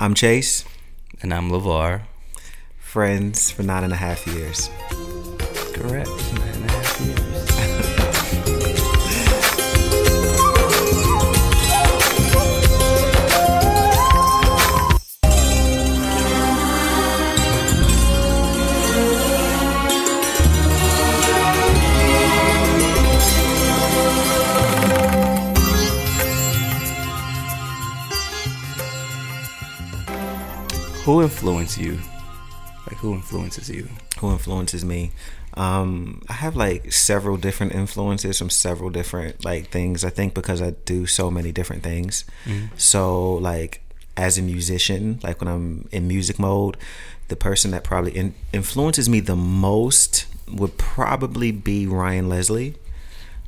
I'm Chase, And I'm Levar. friends for nine and a half years. Correct. Who influenced you? Like who influences you? Who influences me? Um, I have like several different influences from several different like things. I think because I do so many different things. So like as a musician, like when I'm in music mode, the person that probably in- influences me the most would probably be Ryan Leslie.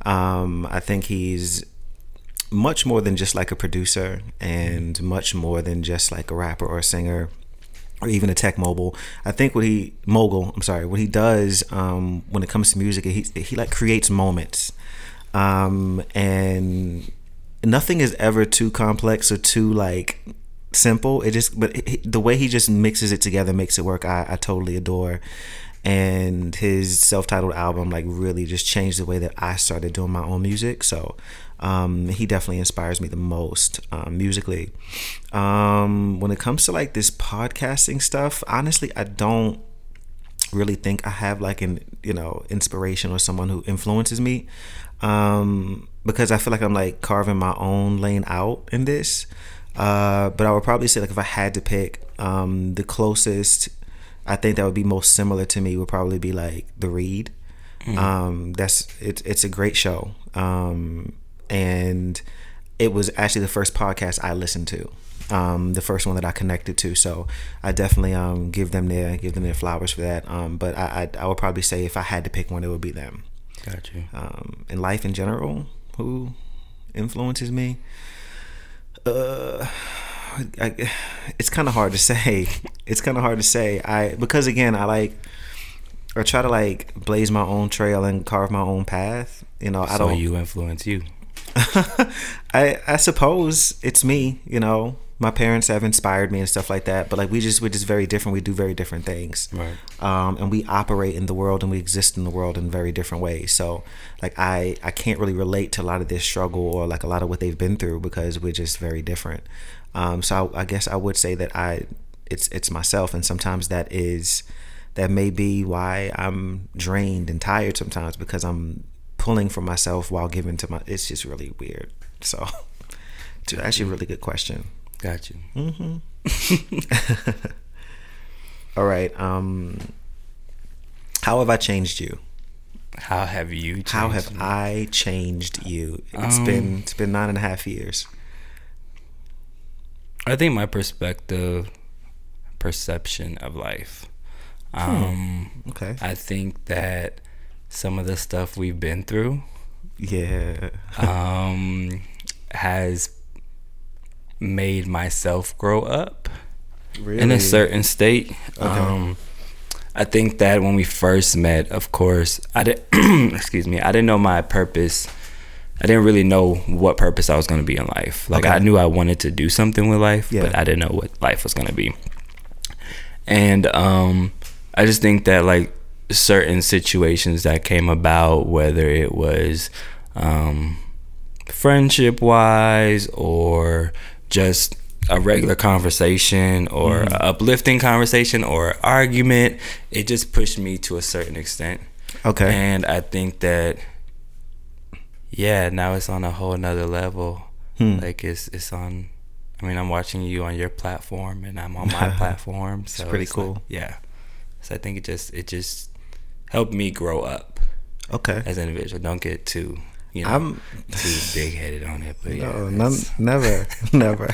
Um, I think he's much more than just like a producer and much more than just like a rapper or a singer or even a tech mobile. I think what he mogul, I'm sorry, what he does um, when it comes to music, he he like creates moments, um, and nothing is ever too complex or too like simple. It just but he, the way he just mixes it together makes it work. I, I totally adore. And his self-titled album like really just changed the way that I started doing my own music. So um, he definitely inspires me the most um, musically. Um, when it comes to like this podcasting stuff, honestly, I don't really think I have like an you know inspiration or someone who influences me um, because I feel like I'm like carving my own lane out in this. Uh, but I would probably say like if I had to pick um, the closest, I think that would be most similar to me would probably be like The Read. Um, that's it's it's a great show, um, and it was actually the first podcast I listened to. Um, the first one that I connected to, so I definitely um, give them their give them their flowers for that. Um, but I, I I would probably say if I had to pick one, it would be them. Got you. Um, in life in general, who influences me? Uh, I, it's kind of hard to say. It's kind of hard to say. I because again, I like I try to like blaze my own trail and carve my own path. You know, I don't. So you influence you. I I suppose it's me. You know, my parents have inspired me and stuff like that. But like we just we're just very different. We do very different things. Right. Um, and we operate in the world and we exist in the world in very different ways. So like I I can't really relate to a lot of this struggle or like a lot of what they've been through because we're just very different. Um, so I, I guess I would say that I it's it's myself, and sometimes that is that may be why I'm drained and tired sometimes because I'm pulling for myself while giving to my. It's just really weird. So, it's actually a really good question. Got you. All right. Um, how have I changed you? How have you? Changed How have me? I changed you? It's Um, been it's been nine and a half years. I think my perspective, perception of life. Um, Okay. I think that some of the stuff we've been through Yeah. um, has made myself grow up Really? in a certain state. Um, I think that when we first met, of course, I didn't. excuse me. I didn't know my purpose. I didn't really know what purpose I was going to be in life. Like Okay. I knew I wanted to do something with life, Yeah. but I didn't know what life was going to be. And um, I just think that like certain situations that came about, whether it was um, friendship wise or just a regular conversation or Mm-hmm. uplifting conversation or argument, it just pushed me to a certain extent. Okay. And I think that yeah, now it's on a whole nother level. Hmm. Like it's it's on I mean, I'm watching you on your platform and I'm on my platform. So it's pretty like- cool. yeah. So I think it just it just helped me grow up Okay. as an individual. Don't get too you know I'm too big headed on it. But yeah. no, none, never, never.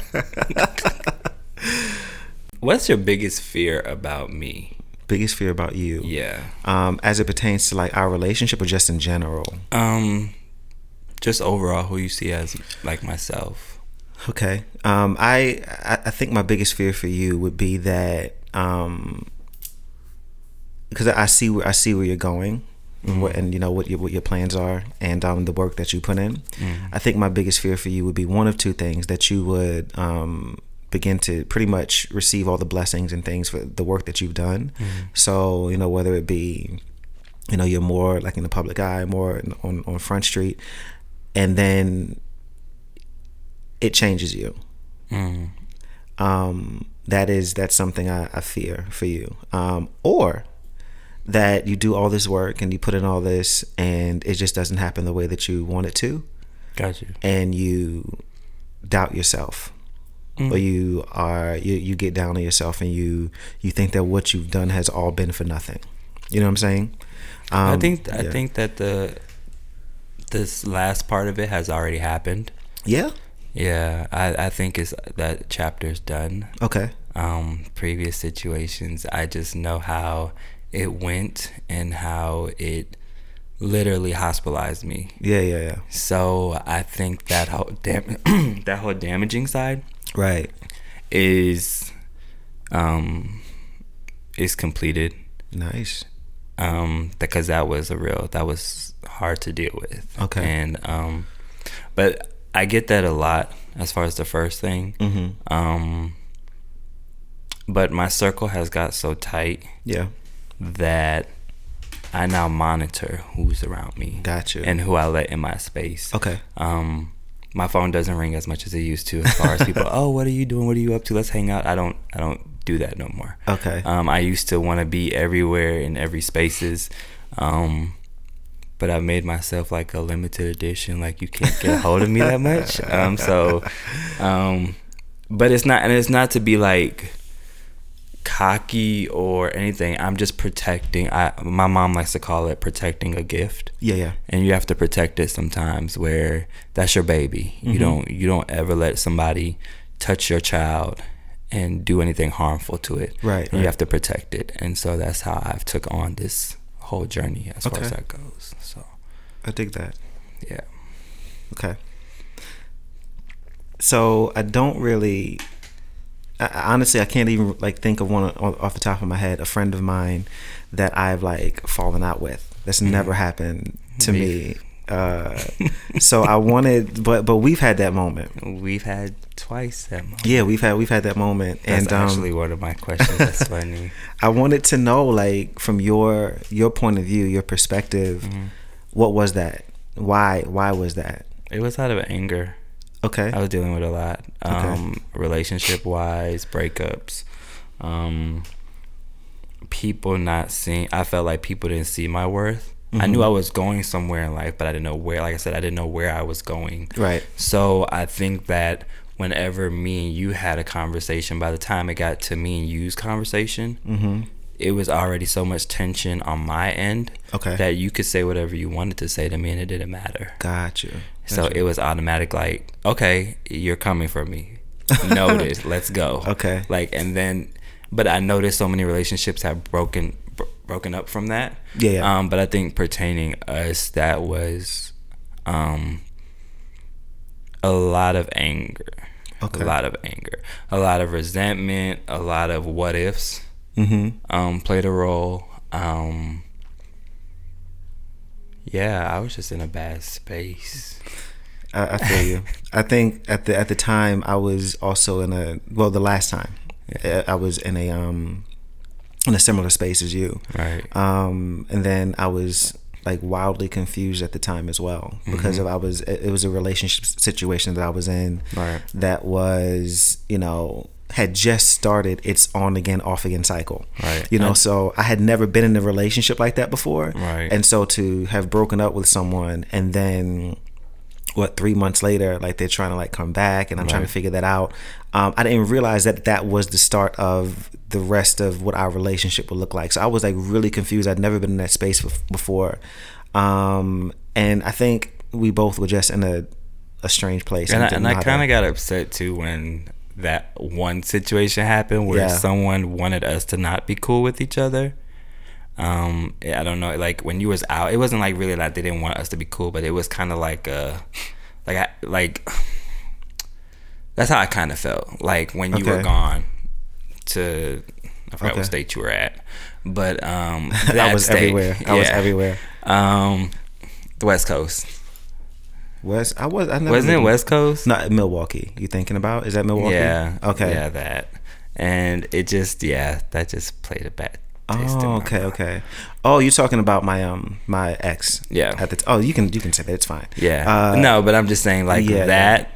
What's your biggest fear about me? Biggest fear about you? Yeah. Um, as it pertains to like our relationship or just in general. Um just overall who you see as like myself. Okay. Um, I I I think my biggest fear for you would be that um, because I see where I see where you're going, and, what, and you know what your what your plans are, and um, the work that you put in. I think my biggest fear for you would be one of two things: that you would um, begin to pretty much receive all the blessings and things for the work that you've done. Mm-hmm. So you know whether it be, you know, you're more like in the public eye, more on on Front Street, and then it changes you. Mm. Um, that is that's something I, I fear for you. Um, or that you do all this work and you put in all this and it just doesn't happen the way that you want it to Got you. and you doubt yourself Mm. or you are you, you get down on yourself and you you think that what you've done has all been for nothing you know what i'm saying um, I think I yeah. think that the this last part of it has already happened. yeah Yeah, I, I think it's that chapter's done. okay Um, previous situations, I just know how it went and how it literally hospitalized me. yeah yeah yeah. So I think that whole dam- that whole damaging side right. is um is completed. nice. Um because that was a real that was hard to deal with. Okay. and um but i get that a lot as far as the first thing. Mm-hmm. Um but my circle has got so tight yeah that i now monitor who's around me Gotcha. and who i let in my space okay um my phone doesn't ring as much as it used to as far as people oh what are you doing what are you up to let's hang out i don't i don't do that no more okay um, I used to want to be everywhere in every spaces, um, but I made myself like a limited edition. Like you can't get a hold of me that much. Um, so, um, but it's not, and it's not to be like cocky or anything. I'm just protecting. I my mom likes to call it protecting a gift yeah yeah and you have to protect it sometimes where that's your baby Mm-hmm. you don't you don't ever let somebody touch your child and do anything harmful to it Right, And right. you have to protect it and so that's how i've took on this whole journey as far as that goes so i dig that yeah Okay. So I don't really, I, honestly, I can't even like think of one off the top of my head. A friend of mine that I've like fallen out with. That's never happened to me. Uh, so I wanted, but but we've had that moment. we've had twice that moment Yeah, we've had we've had that moment, that's and um, actually one of my questions that's funny I wanted to know, like, from your your point of view, your perspective, Mm-hmm. what was that? Why why was that? it was out of anger Okay. I was dealing with a lot, Okay. um, relationship wise, breakups, um, people not seeing. I felt like people didn't see my worth. I Mm-hmm. knew I was going somewhere in life, but I didn't know where. Like I said, I didn't know where I was going. Right. So I think that whenever me and you had a conversation, by the time it got to me and you's conversation, Mm-hmm. it was already so much tension on my end Okay. that you could say whatever you wanted to say to me and it didn't matter. Got you. So it was automatic, like, okay, you're coming for me. Notice, Let's go. Okay. Like, and then, but I noticed so many relationships have broken bro- broken up from that. Yeah, yeah. Um, but I think pertaining us, that was, um, a lot of anger. Okay. A lot of anger. A lot of resentment. A lot of what ifs. Mm-hmm. Um, played a role. Um. Yeah, I was just in a bad space. I, I feel you. I think at the at the time I was also in a well the last time I I was in a um in a similar space as you. Right. Um, and then I was like wildly confused at the time as well because of I was it, it was a relationship situation that I was in Right. that was you know had just started its on again off again cycle. Right. you know And- so I had never been in a relationship like that before. Right. and so to have broken up with someone and then what three months later like they're trying to like come back and i'm trying to figure that out um, i didn't realize that that was the start of the rest of what our relationship would look like. So i was like really confused. I'd never been in that space before. Um, and i think we both were just in a, a strange place. And I, didn't and know I kind of got upset too when that one situation happened where Yeah. someone wanted us to not be cool with each other. Um, I don't know, like when you was out, it wasn't like really like they didn't want us to be cool, but it was kind of like uh, like I, like that's how I kind of felt like when you were gone to I forgot Okay. what state you were at, but um, I that was state, everywhere. I was everywhere. Um, the West Coast. West. I was. I never Wasn't it West Coast? Not Milwaukee. You thinking about? Is that Milwaukee? Yeah. Okay. Yeah, that. And it just yeah, that just played a bad taste Oh, okay, mouth. okay. Oh, you're talking about my um my ex. Yeah. At the t- oh, you can you can say that. It's fine. Yeah. Uh, no, but I'm just saying like yeah, that.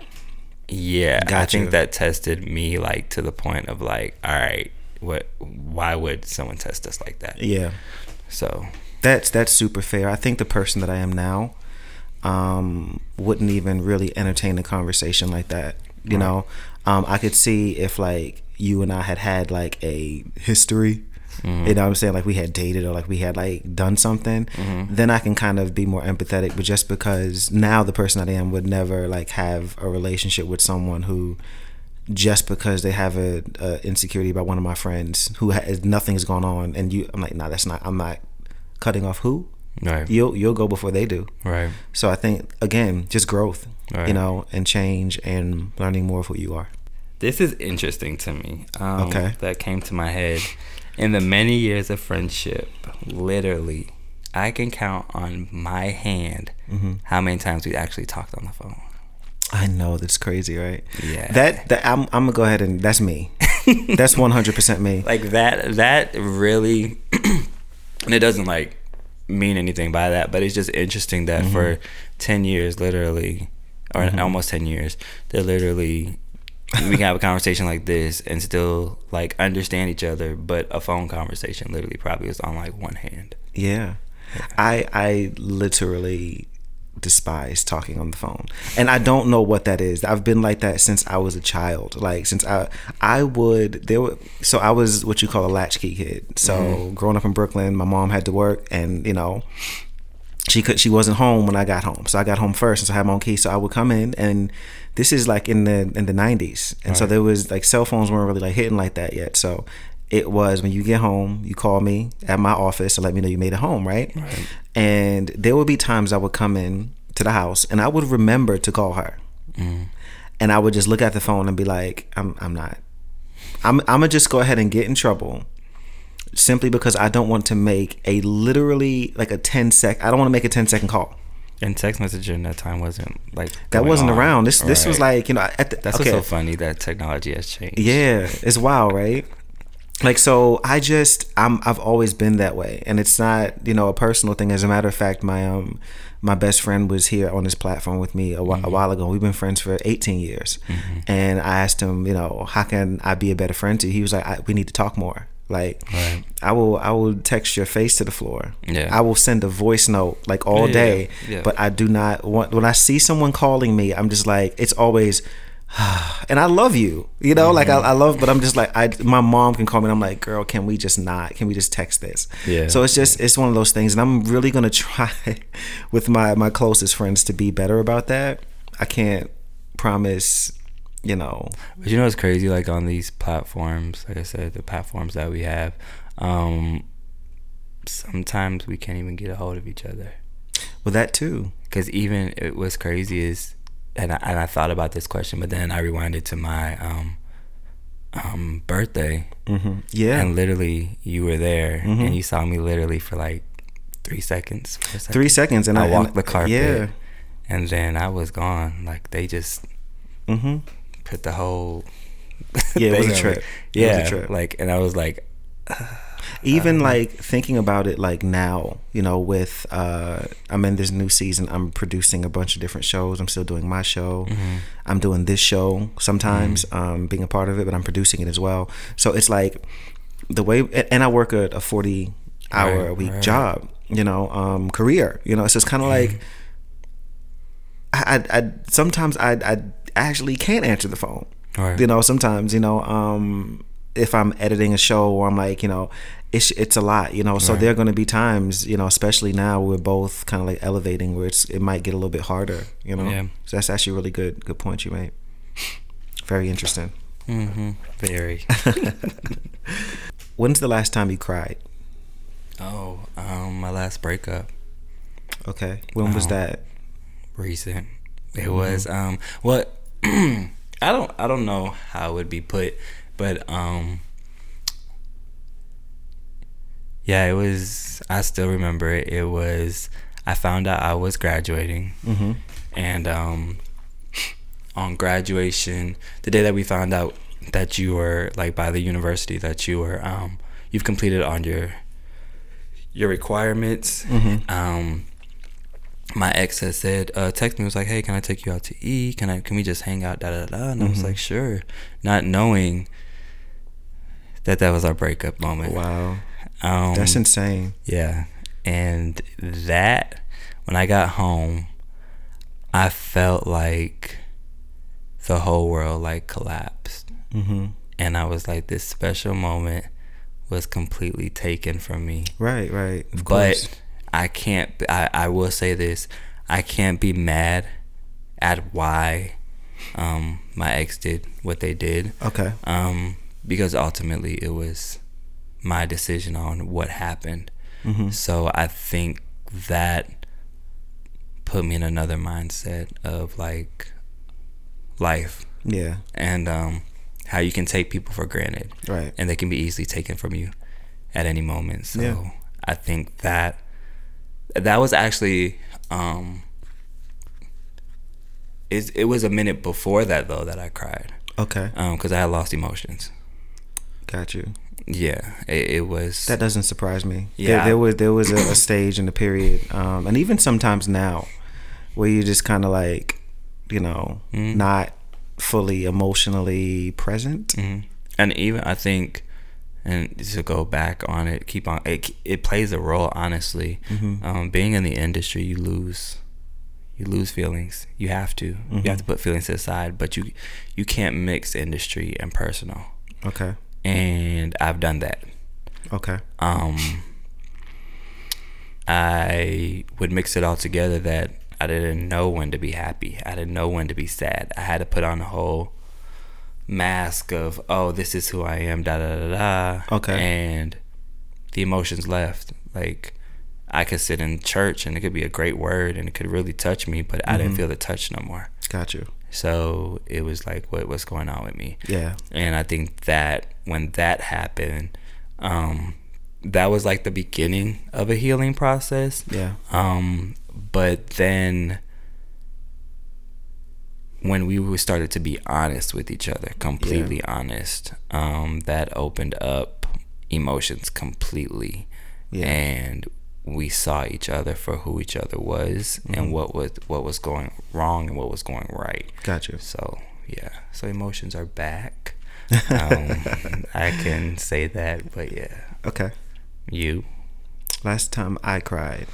Yeah, I Got think that tested me like to the point of like, all right, what? Why would someone test us like that? Yeah. So That's that's super fair. I think the person that I am now um wouldn't even really entertain a conversation like that. You Right. know, um I could see if like you and I had had like a history. Mm-hmm. You know what I'm saying? Like we had dated or like we had like done something, Mm-hmm. then I can kind of be more empathetic. But just because now the person I am would never like have a relationship with someone who just because they have a, a insecurity about one of my friends who has nothing's going on and you I'm like nah that's not I'm not cutting off who right, you'll you'll go before they do right. so I think again just growth you know and change and learning more of who you are This is interesting to me. Um, Okay. That came to my head. In the many years of friendship, literally, I can count on my hand Mm-hmm. how many times we actually talked on the phone. I know that's crazy right Yeah. that that I'm, I'm gonna go ahead and that's me that's 100% me like that that really and it doesn't like mean anything by that but it's just interesting that Mm-hmm. for 10 years literally or almost 10 years that literally we can have a conversation like this and still like understand each other but a phone conversation literally probably is on like one hand Yeah. I I literally despise talking on the phone. And I don't know what that is. I've been like that since I was a child. Like since I I would there were so I was what you call a latchkey kid. So mm-hmm. growing up in Brooklyn, my mom had to work and you know she could she wasn't home when I got home. So I got home first and so I had my own key. So I would come in and this is like in the in the nineties. And so there was like cell phones weren't really like hitting like that yet. So it was when you get home, you call me at my office to let me know you made it home, right? Right. And there would be times I would come in to the house and I would remember to call her. Mm. And I would just look at the phone and be like, I'm I'm not. I'm I'm gonna just go ahead and get in trouble simply because I don't want to make a literally like a 10 sec I don't want to make a 10 second call. and text messaging that time wasn't like That going wasn't on. around. This this was like, you know, at the, that's okay. what's so funny that technology has changed Yeah, it's wild, right? Like so I just I'm I've always been that way and it's not, you know, a personal thing as a matter of fact my um my best friend was here on this platform with me a, whi- a while ago. We've been friends for 18 years. And I asked him, you know, how can I be a better friend to you? He was like, I, we need to talk more. Like Right. I will I will text your face to the floor. Yeah. I will send a voice note like all Yeah, day. yeah. But I do not want when I see someone calling me, I'm just like it's always and I love you, you know, like I, Mm-hmm. I love, but I'm just like, I, my mom can call me and I'm like, girl, can we just not, can we just text this? Yeah. So it's just, it's one of those things. And I'm really going to try with my, my closest friends to be better about that. I can't promise, you know, But you know it's crazy? Like on these platforms, like I said, the platforms that we have, um, sometimes we can't even get a hold of each other. Well, that too. Because even it was crazy is, and I, and I thought about this question, but then I rewinded to my um, um, birthday, Mm-hmm. Yeah. and literally you were there, Mhm. and you saw me literally for like three seconds. four Three seconds. And I, I, walked and- the carpet, Yeah. and then I was gone. Like they just mm-hmm. put the whole Yeah, it was a trip. It was a Yeah, trip. like, and I was like, even Uh-huh. like thinking about it like now you know with uh i'm in this new season i'm producing a bunch of different shows i'm still doing my show Mm-hmm. i'm doing this show sometimes um being a part of it but i'm producing it as well so it's like the way and i work a, a 40 hour Right, a week right. job you know um career you know so it's kind of like I, I, I sometimes I, I actually can't answer the phone Right. you know sometimes you know um if i'm editing a show or i'm like you know it's it's a lot you know so Right. there are going to be times you know especially now we're both kind of like elevating where it's it might get a little bit harder you know Yeah. so that's actually a really good good point you made very interesting hmm very. when's the last time you cried oh, um, my last breakup, okay when was Oh. that recent. It Mm-hmm. was um, what I don't I don't know how it would be put, but um, yeah, it was. I still remember it. It was. I found out I was graduating, Mm-hmm. and um, on graduation, the day that we found out that you were like by the university that you were um, you've completed on your your requirements. Mm-hmm. Um, my ex had said, uh, text me was like, "Hey, can I take you out to eat? Can I? Can we just hang out?" Da da da. And I was Mhm. like, "Sure," not knowing that that was our breakup moment. Wow. Um, That's insane. yeah, and that when I got home, I felt like the whole world like collapsed, Mm-hmm. and I was like, this special moment was completely taken from me. Right, right. Of but course. I can't. I I will say this: I can't be mad at why um, my ex did what they did, Okay. um, because ultimately it was my decision on what happened. Mm-hmm. So I think that put me in another mindset of like life Yeah. and um, how you can take people for granted Right. and they can be easily taken from you at any moment. So Yeah. I think that that was actually um, it, it was a minute before that though that I cried Okay. because I had lost emotions. Got you. Yeah, it, it was. That doesn't surprise me. Yeah. There, there was there was a, a stage in the period, um, and even sometimes now, where you just kind of like, you know, Mhm. not fully emotionally present. Mhm. And even I think, and to go back on it, keep on it. It plays a role, honestly. Mhm. Um, being in the industry, you lose, you lose feelings. You have to. You have to Mhm. put feelings aside, but you, you can't mix industry and personal. Okay. And I've done that. Okay. Um, I would mix it all together that I didn't know when to be happy. I didn't know when to be sad. I had to put on a whole mask of, oh, this is who I am, da da da da. Okay. And the emotions left. Like, I could sit in church and it could be a great word and it could really touch me, but I didn't Mhm. feel the touch no more. Got you. So it was like, what what's going on with me? Yeah. and I think that when that happened, um, that was like the beginning of a healing process. Yeah. Um, but then when we started to be honest with each other, completely honest, um, that opened up emotions completely, Yeah. and we saw each other for who each other was Mhm. and what was what was going wrong and what was going right. Gotcha. So yeah, so emotions are back. Um, I can say that, but yeah, Okay. you. Last time I cried.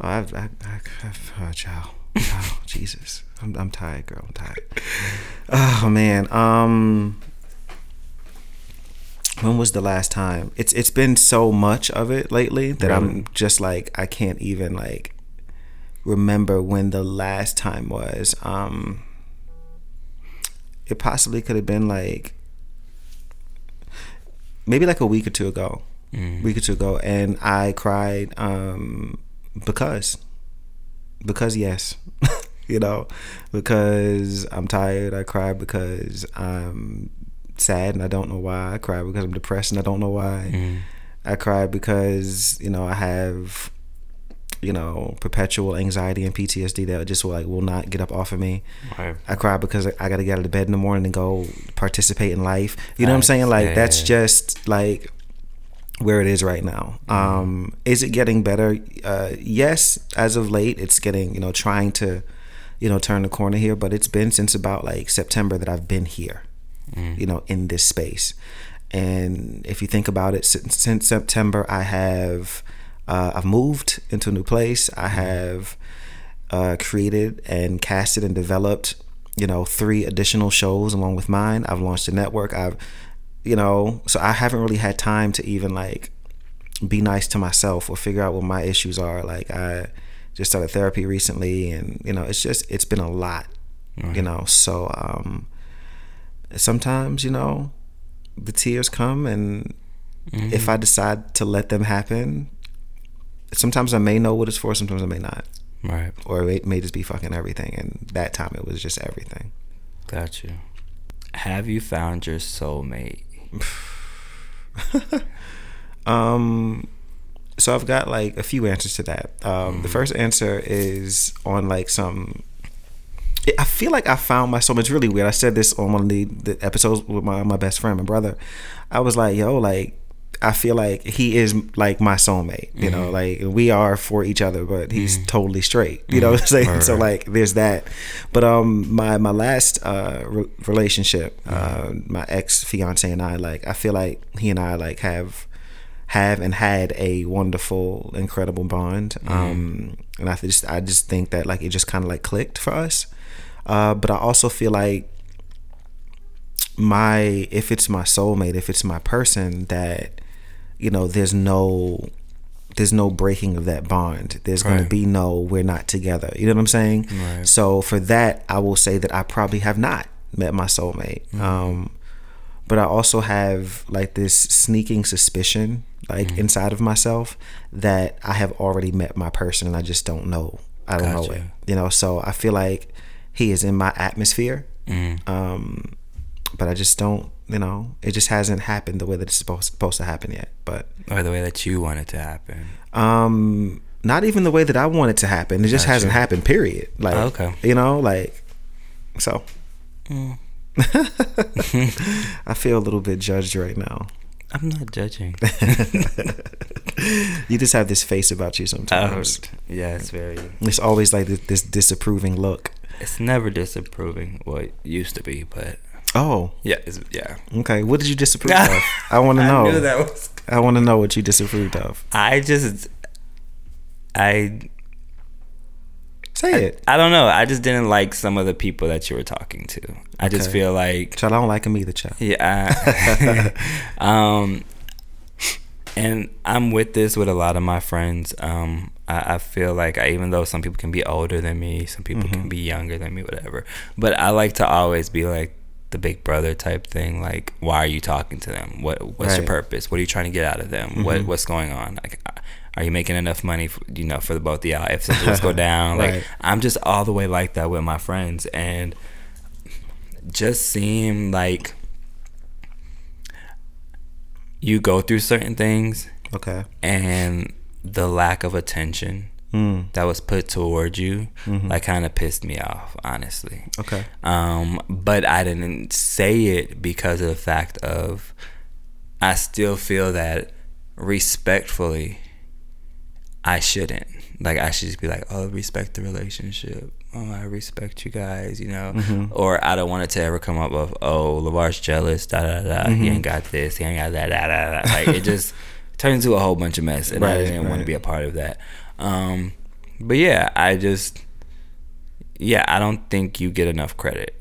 Oh, I've, I, I, I've, oh, child. Oh, Jesus. I'm, I'm tired, girl. I'm tired. Oh, man. Um, when was the last time? It's It's been so much of it lately that Really? I'm just like, I can't even, like, remember when the last time was. Um, it possibly could have been, like, maybe like a week or two ago Mm. week or two ago, and I cried um, because, because yes, you know, because I'm tired. I cry because I'm sad and I don't know why. I cry because I'm depressed and I don't know why. Mm. I cry because you know I have, you know, perpetual anxiety and PTSD that just will like will not get up off of me. Right. I cry because I got to get out of bed in the morning and go participate in life. You know what I'm saying? Like Yeah, that's yeah. just like where it is right now. Um, is it getting better? Uh, yes, as of late, it's getting you know trying to you know turn the corner here, but it's been since about like September that I've been here. Mm. You know, in this space, and if you think about it, since, since September, I have uh, I've moved into a new place. I have uh, created and casted and developed, you know, three additional shows along with mine. I've launched a network. I've, you know, so I haven't really had time to even like be nice to myself or figure out what my issues are. Like I just started therapy recently, and you know, it's just it's been a lot, you know. So um, sometimes you know, the tears come, and Mm-hmm. if I decide to let them happen, sometimes I may know what it's for. Sometimes I may not Right. or it may just be fucking everything. And that time it was just everything. Got you. Have you found your soulmate? Um, so I've got like a few answers to that. Um, The first answer is on like some. I feel like I found my soulmate. It's really weird. I said this on one of the, the episodes with my my best friend, my brother. I was like, "Yo, like I feel like he is like my soulmate. You know, like we are for each other, but he's totally straight. You know what I'm saying? Right, So like, there's that. But um, my my last uh re- relationship, uh, my ex fiance and I, like, I feel like he and I like have have and had a wonderful, incredible bond. Um, and I just I just think that like it just kind of like clicked for us. Uh, but I also feel like my if it's my soulmate, if it's my person, that you know, there's no there's no breaking of that bond. There's going to be no we're not together. You know what I'm saying? Right. So for that, I will say that I probably have not met my soulmate. Um, but I also have like this sneaking suspicion, like inside of myself, that I have already met my person, and I just don't know. I don't know it. You know, so I feel like he is in my atmosphere. Mm. Um, but I just don't. You know, it just hasn't happened the way that it's supposed supposed to happen yet. But or the way that you want it to happen. um, not even the way that I want it to happen. It just hasn't happened. Period. Like, Oh, okay. you know, like so. Mm. I feel a little bit judged right now. I'm not judging. You just have this face about you Oh, sometimes. yeah, it's very. It's always like this, this disapproving look. It's never disapproving. Well, it used to be, but Oh, yeah, yeah. okay. What did you disapprove of? I want to know. I knew that was. I want to know what you disapproved of. I just, I, Say it. I don't know. I just didn't like some of the people that you were talking to. I just feel like Child, I don't like him either, child. Yeah. um, and I'm with this with a lot of my friends. Um, I, I feel like I, even though some people can be older than me, some people Mm-hmm. can be younger than me, whatever. But I like to always be like the big brother type thing. Like, why are you talking to them? What What's your Right. Mm-hmm. purpose? What are you trying to get out of them? What What's going on? Like. Are you making enough money, for, you know, for the both of y'all? If something was go down, like Right. I'm just all the way like that with my friends, and just seem like you go through certain things Okay. and the lack of attention Mm. that was put toward you Mm-hmm. like kind of pissed me off honestly Okay. um but i didn't say it because of the fact of i still feel that respectfully i shouldn't like i should just be like oh respect the relationship oh i respect you guys you know? Mm-hmm. or i don't want it to ever come up of oh Levar's jealous da da da Mm-hmm. he ain't got this he ain't got that da da da. Like it just turns into a whole bunch of mess and i didn't want to be a part of that. Um but yeah i just yeah i don't think you get enough credit.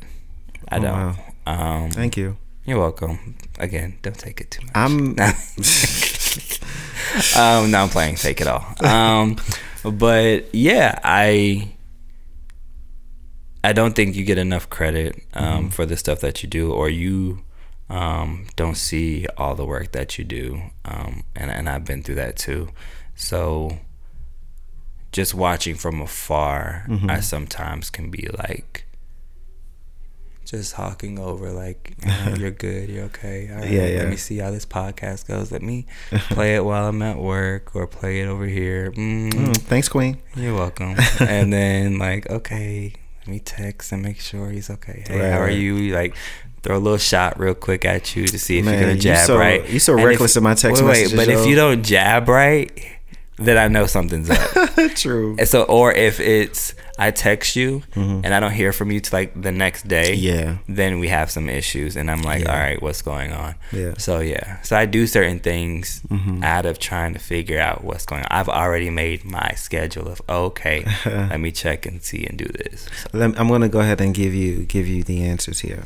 I Oh, don't. um Thank you. you're welcome. Again don't take it too much. I'm. um, no, I'm playing. Take it all. Um, but yeah, I I don't think you get enough credit um, for the stuff that you do, or you um, don't see all the work that you do. Um, and and I've been through that too. So just watching from afar, I sometimes can be like. Just hawking over, like "Oh, you're good, you're okay. All right, Yeah, yeah. Let me see how this podcast goes. Let me play it while I'm at work, or play it over here. Mm, Mm, thanks, Queen. You're welcome. and then like, okay, let me text and make sure he's okay. Hey, Right, how are you? Like, throw a little shot real quick at you to see if Man, you're gonna you jab so- right. you so And if- reckless in my text wait, messages, Wait, but yo. if you don't jab right, then I know something's up. True. And so, or if it's I text you and I don't hear from you till like the next day, Mm-hmm. Yeah. then we have some issues, and I'm like, Yeah. all right, what's going on? Yeah. So yeah, so I do certain things Mm-hmm. out of trying to figure out what's going on. I've already made my schedule of okay, let me check and see and do this. Lem- I'm gonna go ahead and give you give you the answers here.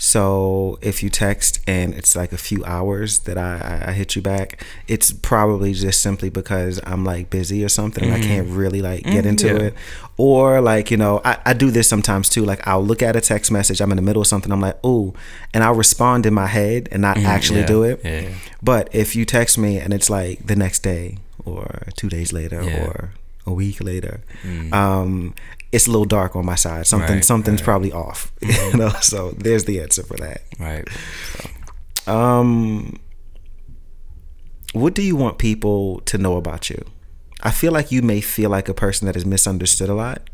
So if you text and it's like a few hours that I, I- hit you back, it's probably just simply because I'm like busy or something and I can't really like get Mm, into yeah. it. Or like, you know, I, I do this sometimes too. Like I'll look at a text message, I'm in the middle of something, I'm like, ooh, and I'll respond in my head and not actually Mm-hmm. yeah, do it. yeah. But if you text me and it's like the next day or two days later or a week later, um, it's a little dark on my side. Something Right, something's right. probably off. You know, so there's the answer for that. Right. Um, what do you want people to know about you? I feel like you may feel like a person that is misunderstood a lot.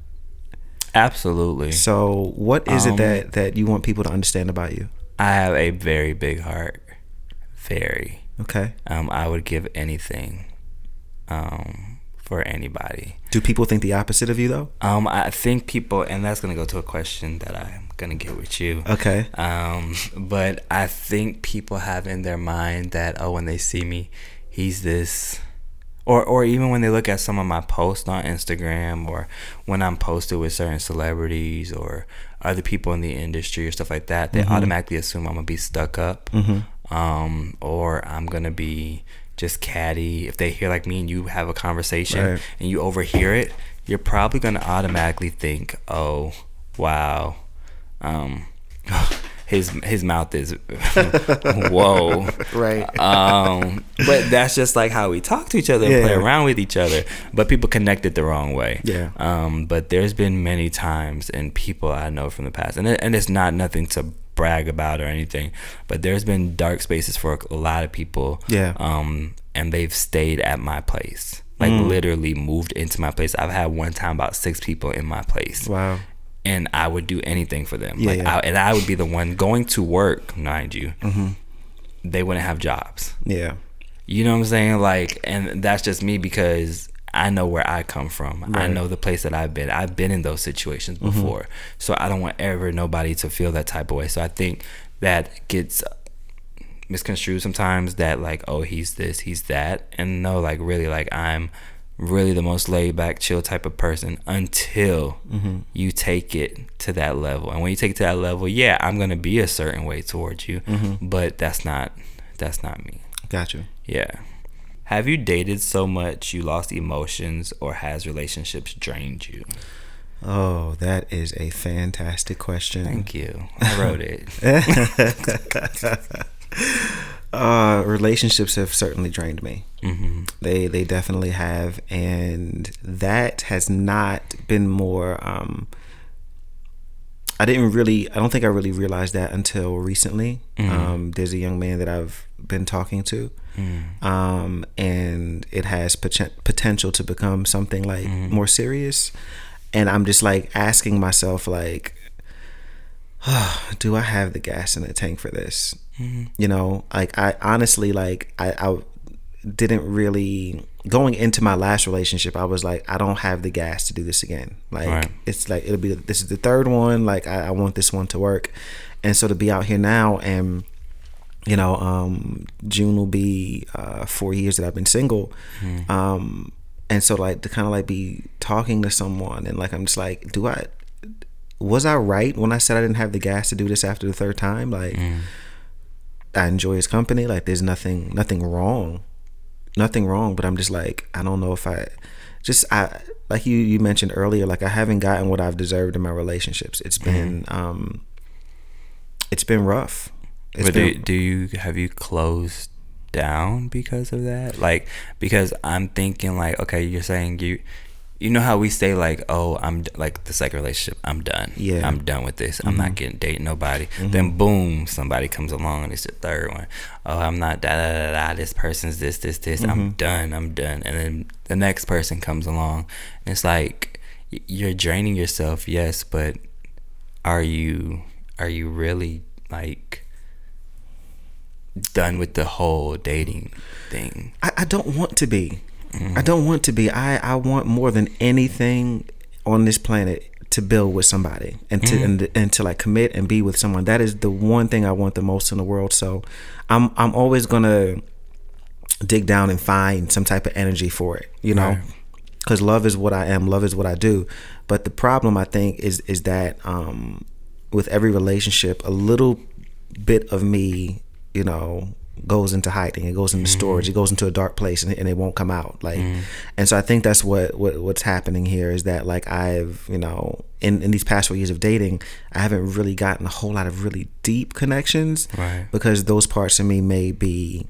Absolutely. So, what is Um, it that that you want people to understand about you? I have a very big heart. Very. Okay. Um, I would give anything um, for anybody. Do people think the opposite of you though? Um, I think people, and that's gonna go to a question that I'm gonna get with you. Okay. Um, but I think people have in their mind that oh, when they see me, he's this, or or even when they look at some of my posts on Instagram, or when I'm posted with certain celebrities or other people in the industry or stuff like that, they automatically assume I'm gonna be stuck up, um, or I'm gonna be just catty. If they hear like me and you have a conversation Right. and you overhear it, you're probably gonna automatically think, oh, wow um his his mouth is whoa Right. um but that's just like how we talk to each other and play around with each other but people connect it the wrong way Yeah. um but there's been many times and people i know from the past and, it, and it's not nothing to brag about or anything but there's been dark spaces for a lot of people Yeah. um and they've stayed at my place like Mm. literally moved into my place i've had one time about six people in my place Wow. and I would do anything for them. Yeah, like, yeah. Mm-hmm. I, and I would be the one going to work, mind you. They wouldn't have jobs. Yeah. You know what I'm saying? Like, and that's just me because I know where I come from. I Right. Mm-hmm. know the place that I've been. I've been in those situations before, so I don't want ever nobody to feel that type of way. So I think that gets misconstrued sometimes. That like, oh, he's this, he's that, and no, like really, like I'm really the most laid back, chill type of person until Mm-hmm. you take it to that level. And when you take it to that level, yeah, I'm gonna be a certain way towards you, Mm-hmm. but that's not that's not me. Gotcha. Yeah. Have you dated so much you lost emotions or has relationships drained you? Oh, that is a fantastic question. Thank you. I wrote it. Uh, relationships have certainly drained me. hmm They they definitely have, and that has not been more. Um, I didn't really. I don't think I really realized that until recently. Um, there's a young man that I've been talking to, um, and it has poten- potential to become something like more serious. And I'm just like asking myself, like, do I have the gas in the tank for this? You know, like I honestly like I, I didn't really going into my last relationship. I was like, I don't have the gas to do this again. Like Right. it's like it'll be this is the third one. Like I, I want this one to work, and so to be out here now and you know, um, June will be uh, four years that I've been single. Um, and so like to kind of like be talking to someone and like I'm just like, do I was I right when I said I didn't have the gas to do this after the third time? Like I enjoy his company. Like there's nothing nothing wrong. Nothing wrong, but I'm just like I don't know if I just I like you you mentioned earlier like I haven't gotten what I've deserved in my relationships. It's been um it's been rough. It's but been, do, do you have you closed down because of that? Like because I'm thinking like okay, you're saying you you know how we say like oh I'm d- like the second relationship I'm done. Yeah. Mm-hmm. I'm done with this. I'm not getting dating nobody. Then boom somebody comes along and it's the third one. Oh I'm not da da da da this person's this this this. I'm Mm-hmm. done. I'm done. And then the next person comes along and it's like you're draining yourself yes but are you are you really like done with the whole dating thing? I, I don't want to be. I don't want to be. I, I want more than anything on this planet to build with somebody and to and, and to like commit and be with someone. That is the one thing I want the most in the world. So I'm I'm always gonna dig down and find some type of energy for it. You know. Right. Because love is what I am, love is what I do. But the problem I think is is that um, with every relationship, a little bit of me, you know, goes into hiding. It goes into storage. It goes into a dark place, and, and it won't come out. Like, and so I think that's what, what what's happening here is that like I've you know in in these past four years of dating, I haven't really gotten a whole lot of really deep connections, Right. Because those parts of me may be,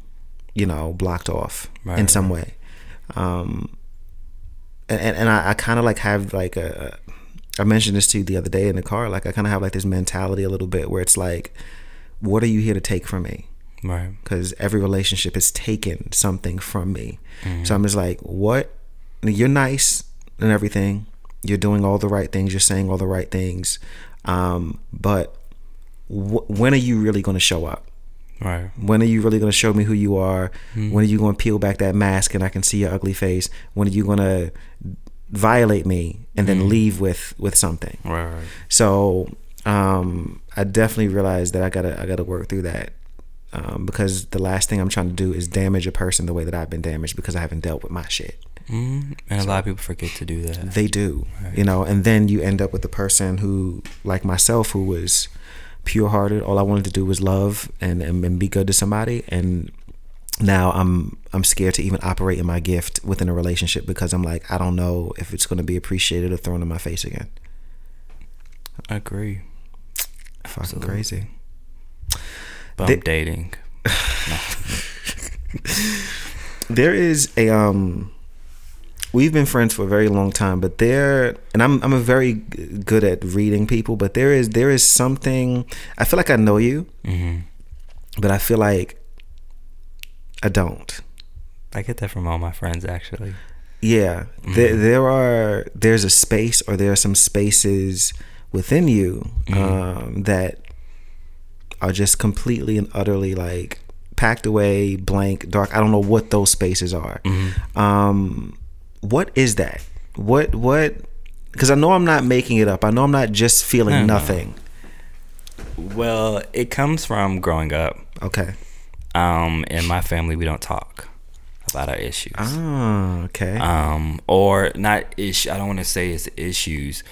you know, blocked off in Right, some way. Um, and and, and I, I kind of like have like a I mentioned this to you the other day in the car like I kind of have like this mentality a little bit where it's like what are you here to take from me Right. Because every relationship has taken something from me. So I'm just like, what? You're nice and everything. You're doing all the right things. You're saying all the right things. Um, but wh- when are you really going to show up? Right. When are you really going to show me who you are? When are you going to peel back that mask and I can see your ugly face? When are you going to violate me and then leave with with something? Right. Right. So um, I definitely realized that I gotta I gotta work through that um, because the last thing I'm trying to do is damage a person the way that I've been damaged because I haven't dealt with my shit. Mm, and a lot of people forget to do that. They do, you know, and then you end up with a person who, like myself, who was pure hearted. All I wanted to do was love and, and and be good to somebody, and now I'm I'm scared to even operate in my gift within a relationship because I'm like I don't know if it's going to be appreciated or thrown in my face again. I agree. Fucking Absolutely. crazy. Bump They- dating. there is a um we've been friends for a very long time but there and i'm i'm a very good at reading people but there is there is something i feel like i know you hmm but i feel like i don't. I get that from all my friends actually. yeah. There, there are there's a space or there are some spaces within you um that are just completely and utterly like packed away blank dark i don't know what those spaces are um what is that what what because i know i'm not making it up i know i'm not just feeling No, no. nothing Well, it comes from growing up. okay Um, in my family, we don't talk about our issues. ah okay um, or not issue. I don't want to say it's issues.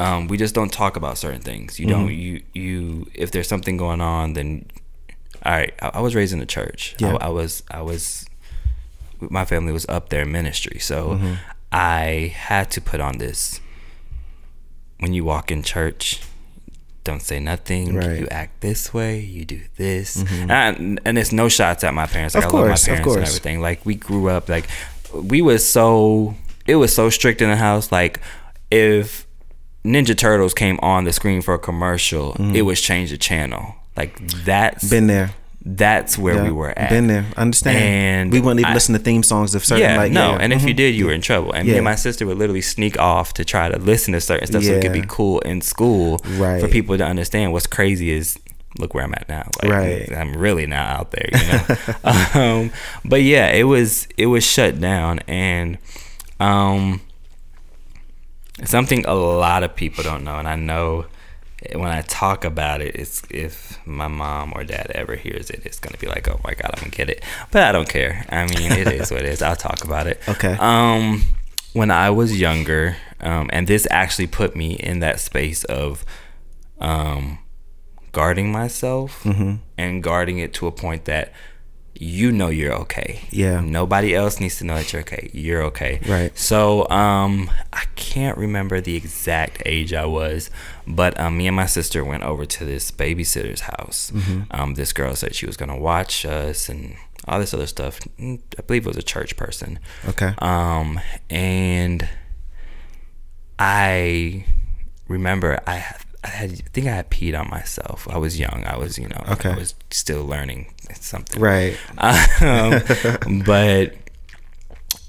Um, we just don't talk about certain things. You don't. Mm-hmm. You you. If there's something going on, then all right. I, I was raised in the church. Yeah. I, I was. I was. My family was up there in ministry, so Mm-hmm. I had to put on this. When you walk in church, don't say nothing. Right. Mm-hmm. You act this way. You do this, and, and it's no shots at my parents. Like Of I love my course, of parents and course. everything. Like we grew up like we was so it was so strict in the house. Like if Ninja Turtles came on the screen for a commercial, it was change the channel. Like that's Mm-hmm. been there that's where Yeah, we were at. been there understand And we wouldn't even I- listen to theme songs of certain yeah, like no, yeah, and if you mhm. did, you were in trouble. And me and my sister would literally sneak off to try to listen to certain stuff so it could be cool in school Right. for people to understand. What's crazy is look where I'm at now. Like, Right. I'm really not out there, you know. um, but yeah, it was it was shut down, and um, something a lot of people don't know, and I know when I talk about it, it's if my mom or dad ever hears it, it's gonna be like, oh my god, I'm gonna get it. But I don't care. I mean, it is what it is. I'll talk about it. Okay. Um, when I was younger, um, and this actually put me in that space of, um, guarding myself Mm-hmm. and guarding it to a point that you know you're okay. Yeah. Nobody else needs to know that you're okay. You're okay. Right. So um, I can't remember the exact age I was, but um, me and my sister went over to this babysitter's house. Mm-hmm. Um, this girl said she was gonna watch us and all this other stuff. Mm, I believe it was a church person. okay Um, and I remember I, I had, I think I had peed on myself. I was young. I was, you know, Okay. I was still learning something. right Um, but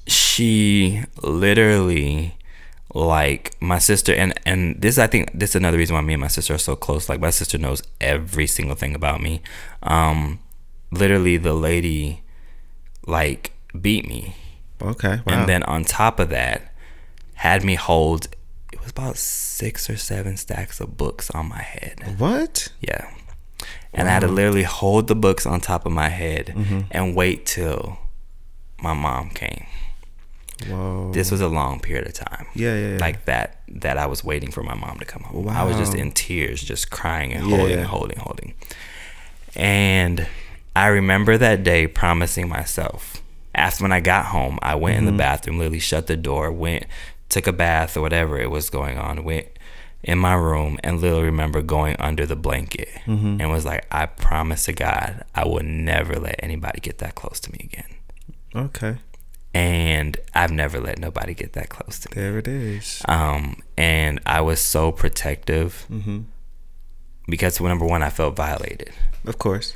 she literally like my sister and and this I think this is another reason why me and my sister are so close. Like my sister knows every single thing about me. Um, literally the lady like beat me okay wow and then on top of that had me hold it was about six or seven stacks of books on my head. What? Yeah. And i had to literally hold the books on top of my head Mm-hmm. and wait till my mom came. Whoa. This was a long period of time. Yeah, yeah, yeah. like that that i was waiting for my mom to come home. I was just in tears just crying and Yeah, holding yeah. holding holding. And i remember that day promising myself. After when i got home i went Mm-hmm. in the bathroom literally shut the door went took a bath or whatever it was going on went in my room and literally remember going under the blanket Mm-hmm. and was like i promise to god i will never let anybody get that close to me again okay and i've never let nobody get that close to me there it is um, and I was so protective mm-hmm. because number one, I felt violated. of course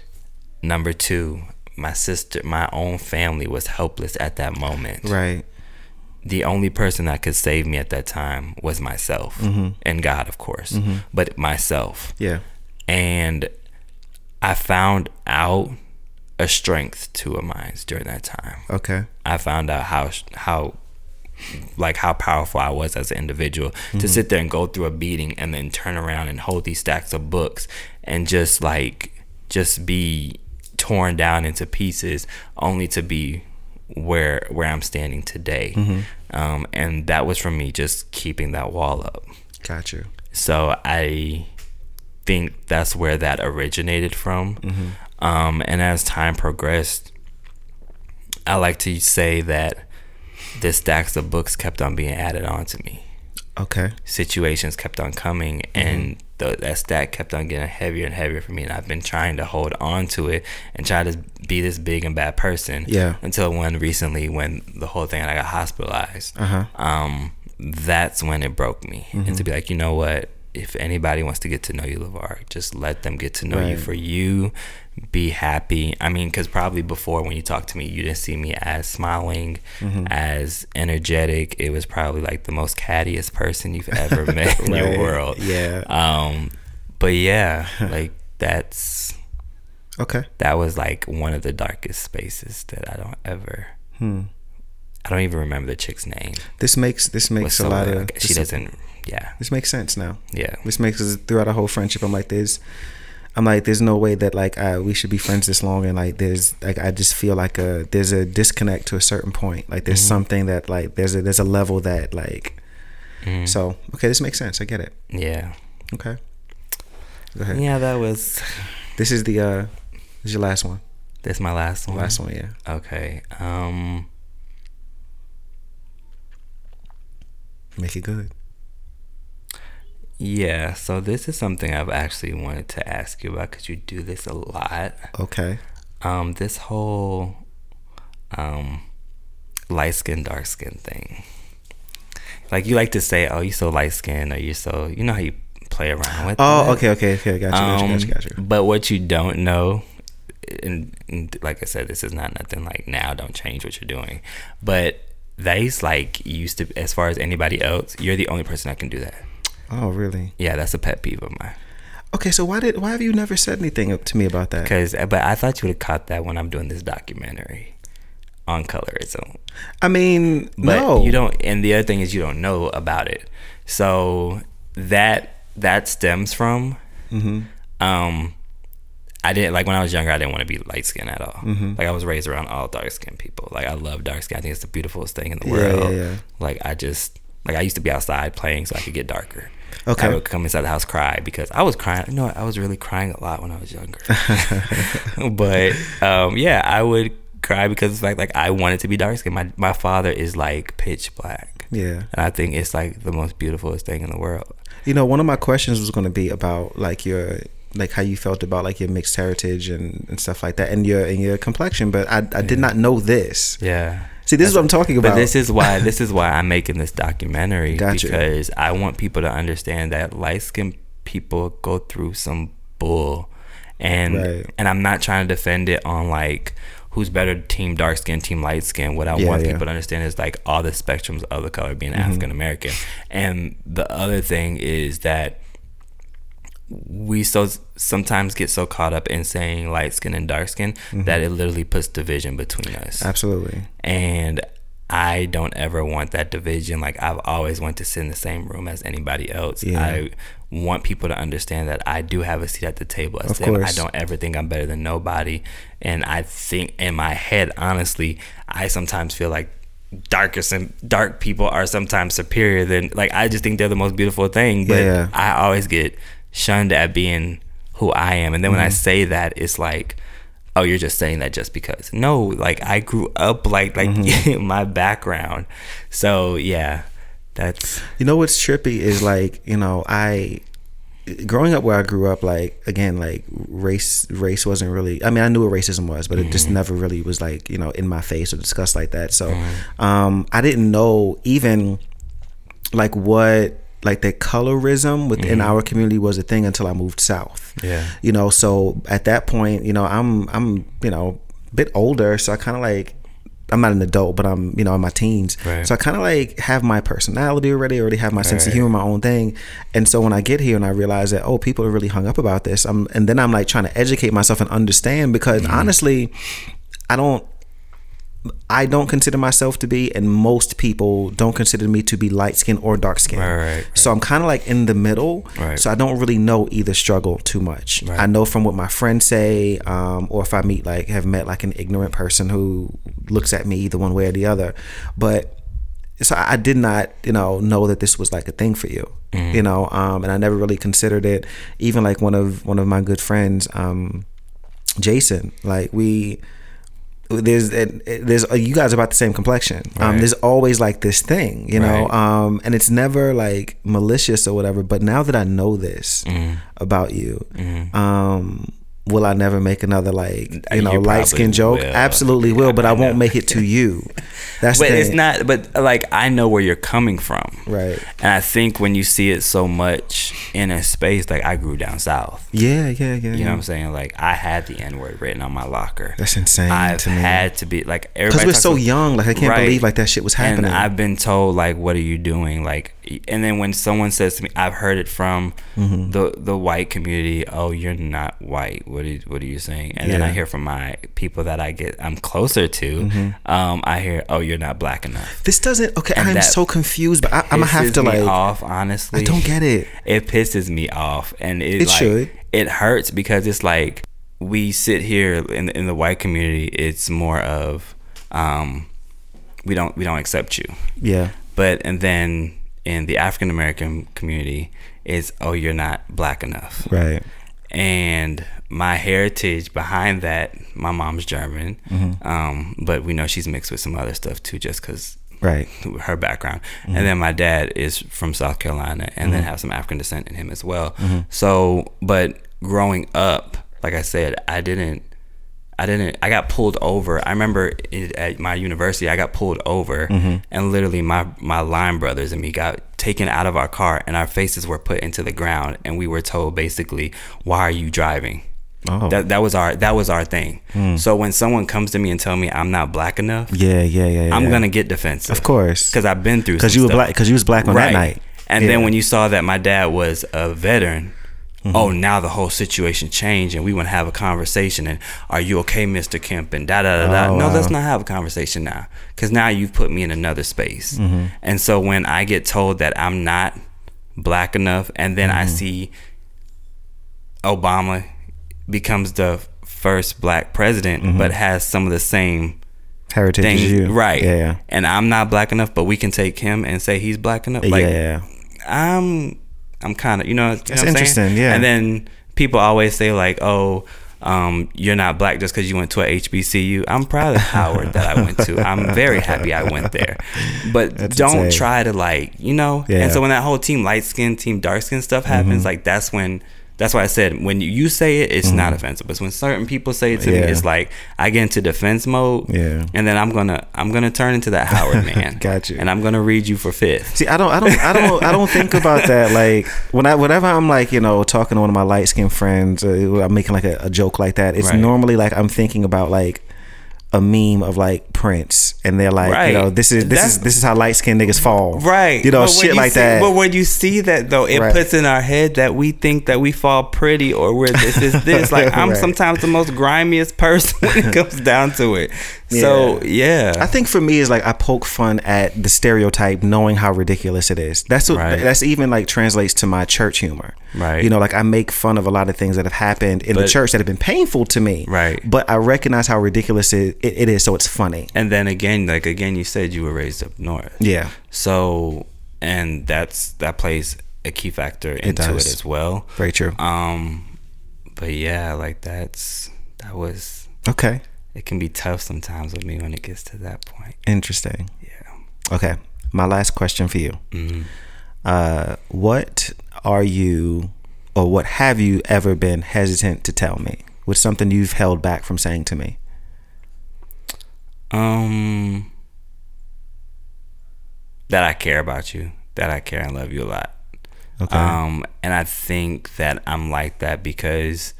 Number two, my sister, my own family was helpless at that moment. Right. The only person that could save me at that time was myself mm-hmm. and God, of course, mm-hmm. but myself. Yeah. And I found out a strength to a mind during that time. Okay. I found out how how like how powerful I was as an individual to mm-hmm. sit there and go through a beating and then turn around and hold these stacks of books and just like just be torn down into pieces only to be where where I'm standing today. Um, and that was from me just keeping that wall up. Got you. So I think that's where that originated from. Um, and as time progressed, I like to say that the stacks of books kept on being added on to me. Okay. Situations kept on coming, and the, that stack kept on getting heavier and heavier for me. And I've been trying to hold on to it and try to be this big and bad person. Yeah. Until one recently, when the whole thing, I got hospitalized Uh-huh. um, that's when it broke me. And to be like, you know what? If anybody wants to get to know you, Levar, just let them get to know you for you. Be happy. I mean, because probably before when you talked to me, you didn't see me as smiling, as energetic. It was probably like the most cattiest person you've ever met in Right. your world. Yeah. Um, but yeah, like that's Okay. that was like one of the darkest spaces that I don't ever. Hmm. I don't even remember the chick's name. This makes this makes a lot of like, she doesn't. Yeah, this makes sense now. yeah. This makes us throughout our whole friendship. I'm like, there's, I'm like, there's no way that like we should be friends this long, and like, there's like, I just feel like a there's a disconnect to a certain point. Like, there's something that like there's a there's a level that like, Mhm. so okay, this makes sense. I get it. Yeah. Okay, go ahead. Yeah, that was. This is the uh, this is your last one. That's my last one. Last one, yeah. Okay. Um. Make it good. Yeah. So this is something I've actually wanted to ask you about because you do this a lot. Okay. Um. This whole, um, light skin, dark skin thing. Like you like to say, "Oh, you're so light skinned or you're so," you know how you play around with. Oh, that? okay, okay, okay. Got you, got you, got you, got you. Um, But what you don't know, and, and like I said, this is not nothing like now. Don't change what you're doing. But they's like used to, as far as anybody else, you're the only person that can do that. Oh, really? Yeah, that's a pet peeve of mine. Okay, so why did why have you never said anything to me about that? Because, but I thought you would have caught that when I'm doing this documentary on colorism. I mean, But no, you don't. And the other thing is, you don't know about it. So that that stems from hmm um I didn't like when I was younger I didn't want to be light skinned at all. Mhm. Like I was raised around all dark skinned people. Like I love dark skin. I think it's the beautifulest thing in the Yeah, world. yeah, yeah. Like I just like I used to be outside playing so I could get darker. Okay. I would come inside the house cry because I was crying. You know, I was really crying a lot when I was younger. but um yeah, I would cry because it's like like I wanted to be dark skinned. My my father is like pitch black. Yeah. And I think it's like the most beautifulest thing in the world. You know, one of my questions was going to be about like your like how you felt about like your mixed heritage and, and stuff like that and your and your complexion, but I I did not know this. Yeah. See, this is what I'm talking about. But this is why this is why I'm making this documentary Gotcha. because I want people to understand that light skinned people go through some bull and Right. and I'm not trying to defend it on like who's better team dark skin team light skin what I Yeah, want yeah. people to understand is like all the spectrums of the color being Mm-hmm. African American and the other thing is that we so sometimes get so caught up in saying light skin and dark skin Mm-hmm. that it literally puts division between us Absolutely. and I don't ever want that division. Like I've always wanted to sit in the same room as anybody else. Yeah. I want people to understand that I do have a seat at the table as Of them. I don't ever think I'm better than nobody. And I think in my head, honestly, I sometimes feel like darker some dark people are sometimes superior than like I just think they're the most beautiful thing. But yeah. I always get shunned at being who I am. And then when Mm-hmm. I say that, it's like, oh, you're just saying that just because. No, like I grew up like like Mm-hmm. my background. So yeah, that's You know what's trippy is like you know I growing up where I grew up like again like race race wasn't really I mean I knew what racism was but it just never really was like you know in my face or discussed like that so um I didn't know even like what like that colorism within our community was a thing until I moved south. Yeah. You know, so at that point, you know, I'm I'm you know a bit older, so I kind of like I'm not an adult, but I'm you know in my teens. Right. So I kind of like have my personality already, already have my sense of humor, my own thing. And so when I get here and I realize that oh, people are really hung up about this, I'm and then I'm like trying to educate myself and understand because Mm-hmm. honestly, I don't. I don't consider myself to be, and most people don't consider me to be light skinned or dark skinned. Right, right. So I'm kind of like in the middle. Right. So I don't really know either struggle too much. Right. I know from what my friends say, um, or if I meet like have met like an ignorant person who looks at me either one way or the other. But so I I did not, you know, know that this was like a thing for you. Mm-hmm. You know, um, and I never really considered it. Even like one of one of my good friends, um, Jason, like we there's there's you guys are about the same complexion. Um, there's always like this thing, you know, Right. um, and it's never like malicious or whatever. But now that I know this Mm-hmm. about you, um, will I never make another like you know You light skin joke? will. Absolutely will, but I, I won't make it to you. That's But it's not. But like I know where you're coming from. right. And I think when you see it so much in a space, like I grew down south. Yeah, yeah, yeah. You know what I'm saying? Like I had the N word written on my locker. That's insane I've to had to be like Because we're so about- young, like I can't Right. believe like that shit was happening. And I've been told like, "What are you doing?" Like, and then when someone says to me, I've heard it from Mm-hmm. the the white community. Oh, you're not white. What are what are you saying? And then I hear from my people that I get I'm closer to. Mm-hmm. Um, I hear, "Oh, you're not black enough." this doesn't. Okay, And I'm so confused, but I, I'm gonna have to me like. off. Honestly, I don't get it. it pisses me off and it, It like, should. it hurts because it's like we sit here in in the white community it's more of um we don't we don't accept you Yeah, but and then in the African American community is, oh you're not black enough right. and my heritage behind that my mom's German Mm-hmm. um but we know she's mixed with some other stuff too just cuz Right. her background. Mm-hmm. And then my dad is from South Carolina and then have some African descent in him as well. Mm-hmm. So, but growing up, like I said, I didn't I didn't I got pulled over. I remember it, at my university I got pulled over Mm-hmm. and literally my my line brothers and me got taken out of our car and our faces were put into the ground and we were told basically, "Why are you driving?" Oh. That that was our that was our thing. So when someone comes to me and tell me I'm not black enough, yeah, yeah, yeah. I'm gonna get defensive. Of course. Because I've been through Because you were stuff. black. Because you was black on that night. And Yeah. then when you saw that my dad was a veteran, Mm-hmm. oh, now the whole situation changed, and we want to have a conversation. And are you okay, Mister Kemp? And da da da da. Oh, no, let's not have a conversation now, because now you've put me in another space. Mm-hmm. And so when I get told that I'm not black enough, and then Mm-hmm. I see Obama becomes the first black president, but has some of the same heritage things, you. right? Yeah, yeah. And I'm not black enough, but we can take him and say he's black enough. Like, yeah, yeah. I'm I'm kind of you know. You know what saying? interesting, yeah. And then people always say like, oh. Um, you're not black just because you went to a HBCU. I'm proud of Howard that I went to. I'm very happy I went there. But That's don't insane. try to like, you know. Yeah. And so when that whole team light skin, team dark skin stuff happens, Mm-hmm. like that's when. That's why I said when you, say it, it's not offensive. But when certain people say it to me, Mm-hmm. It's like I get into defense mode. Yeah. And then I'm gonna I'm gonna turn into that Howard man. Got you. And I'm gonna read you for fifth. See, I don't, I don't, I don't, I don't think about that. Like when I, whenever I'm like, you know, talking to one of my light skinned friends, uh, I'm making like a, a joke like that. It's Right. normally like I'm thinking about like a meme of like Prince, and they're like, Right. you know, this is this That's- is this is how light skinned niggas fall, Right. You know, But shit you like see- that. But when you see that though, it Right. puts in our head that we think that we fall pretty or we're this is this. Like I'm Right. sometimes the most grimiest person when it comes down to it. So yeah. I think for me is like I poke fun at the stereotype, knowing how ridiculous it is. That's what Right. that's even like translates to my church humor. Right. You know, like I make fun of a lot of things that have happened in the church that have been painful to me. Right. But I recognize how ridiculous it, it, it is, so it's funny. and then again, like again, you said you were raised up north. Yeah. So and that's that plays a key factor into it, does. as well. Very true. Um, but yeah, like that's that was. Okay. It can be tough sometimes with me when it gets to that point. Interesting. Yeah. Okay. My last question for you. Mm-hmm. Uh, what are you, or what have you ever been hesitant to tell me? What's something you've held back from saying to me? Um, that I care about you, that I care and love you a lot. Okay. Um, and I think that I'm like that because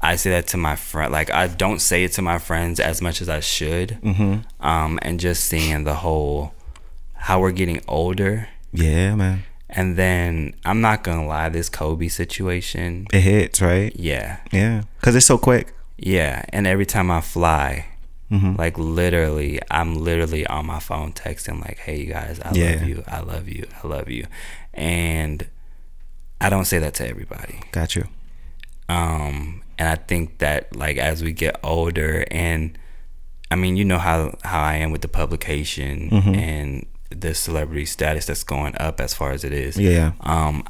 I say that to my friend. Like I don't say it to my friends as much as I should. Mm-hmm. Um, and just seeing the whole how we're getting older. Yeah, man. And then I'm not gonna lie, this Kobe situation. It hits, right? Yeah, Yeah. Because it's so quick. yeah. And every time I fly, Mm-hmm. like literally, I'm literally on my phone texting like, "Hey, you guys, I Yeah. love you, I love you, I love you," and I don't say that to everybody. Got you. um and i think that like as we get older and i mean you know how how i am with the publication Mhm. and the celebrity status that's going up as far as it is Yeah. um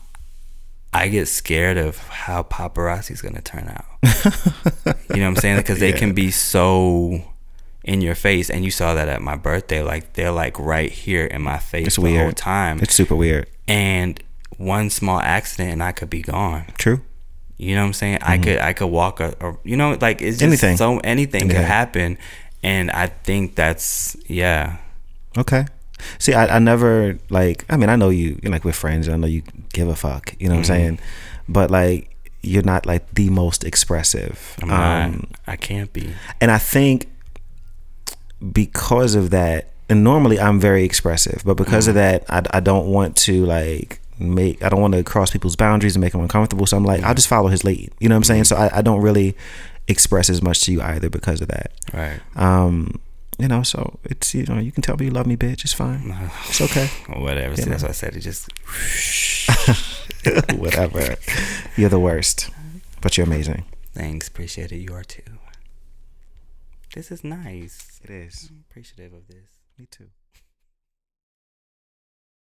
i get scared of how paparazzi's gonna turn out you know what i'm saying because they Yeah. can be so in your face and you saw that at my birthday like they're like right here in my face It's the whole weird. time It's super weird. and one small accident and i could be gone True. you know what I'm saying? I could I could walk a, you know like it's just Anything. so anything Yeah. could happen, and I think that's yeah Okay. See, I, I never like. I mean, I know you. You're like we're friends. I know you give a fuck. You know what I'm Mhm. saying? But like, you're not like the most expressive. I'm Um, not I can't be and I think because of that, and normally I'm very expressive, but because of that, I, I don't want to like make I don't want to cross people's boundaries and make them uncomfortable. So I'm like, I'll just follow his lead. You know what I'm saying? So I, I don't really express as much to you either because of that. right. Um, you know, so it's you know you can tell me you love me, bitch. It's fine. It's okay. Whatever. See, that's what I said. It just Whatever. You're the worst, but you're amazing. thanks. Appreciate it. You are too. This is nice. It is. Appreciative of this. Me too.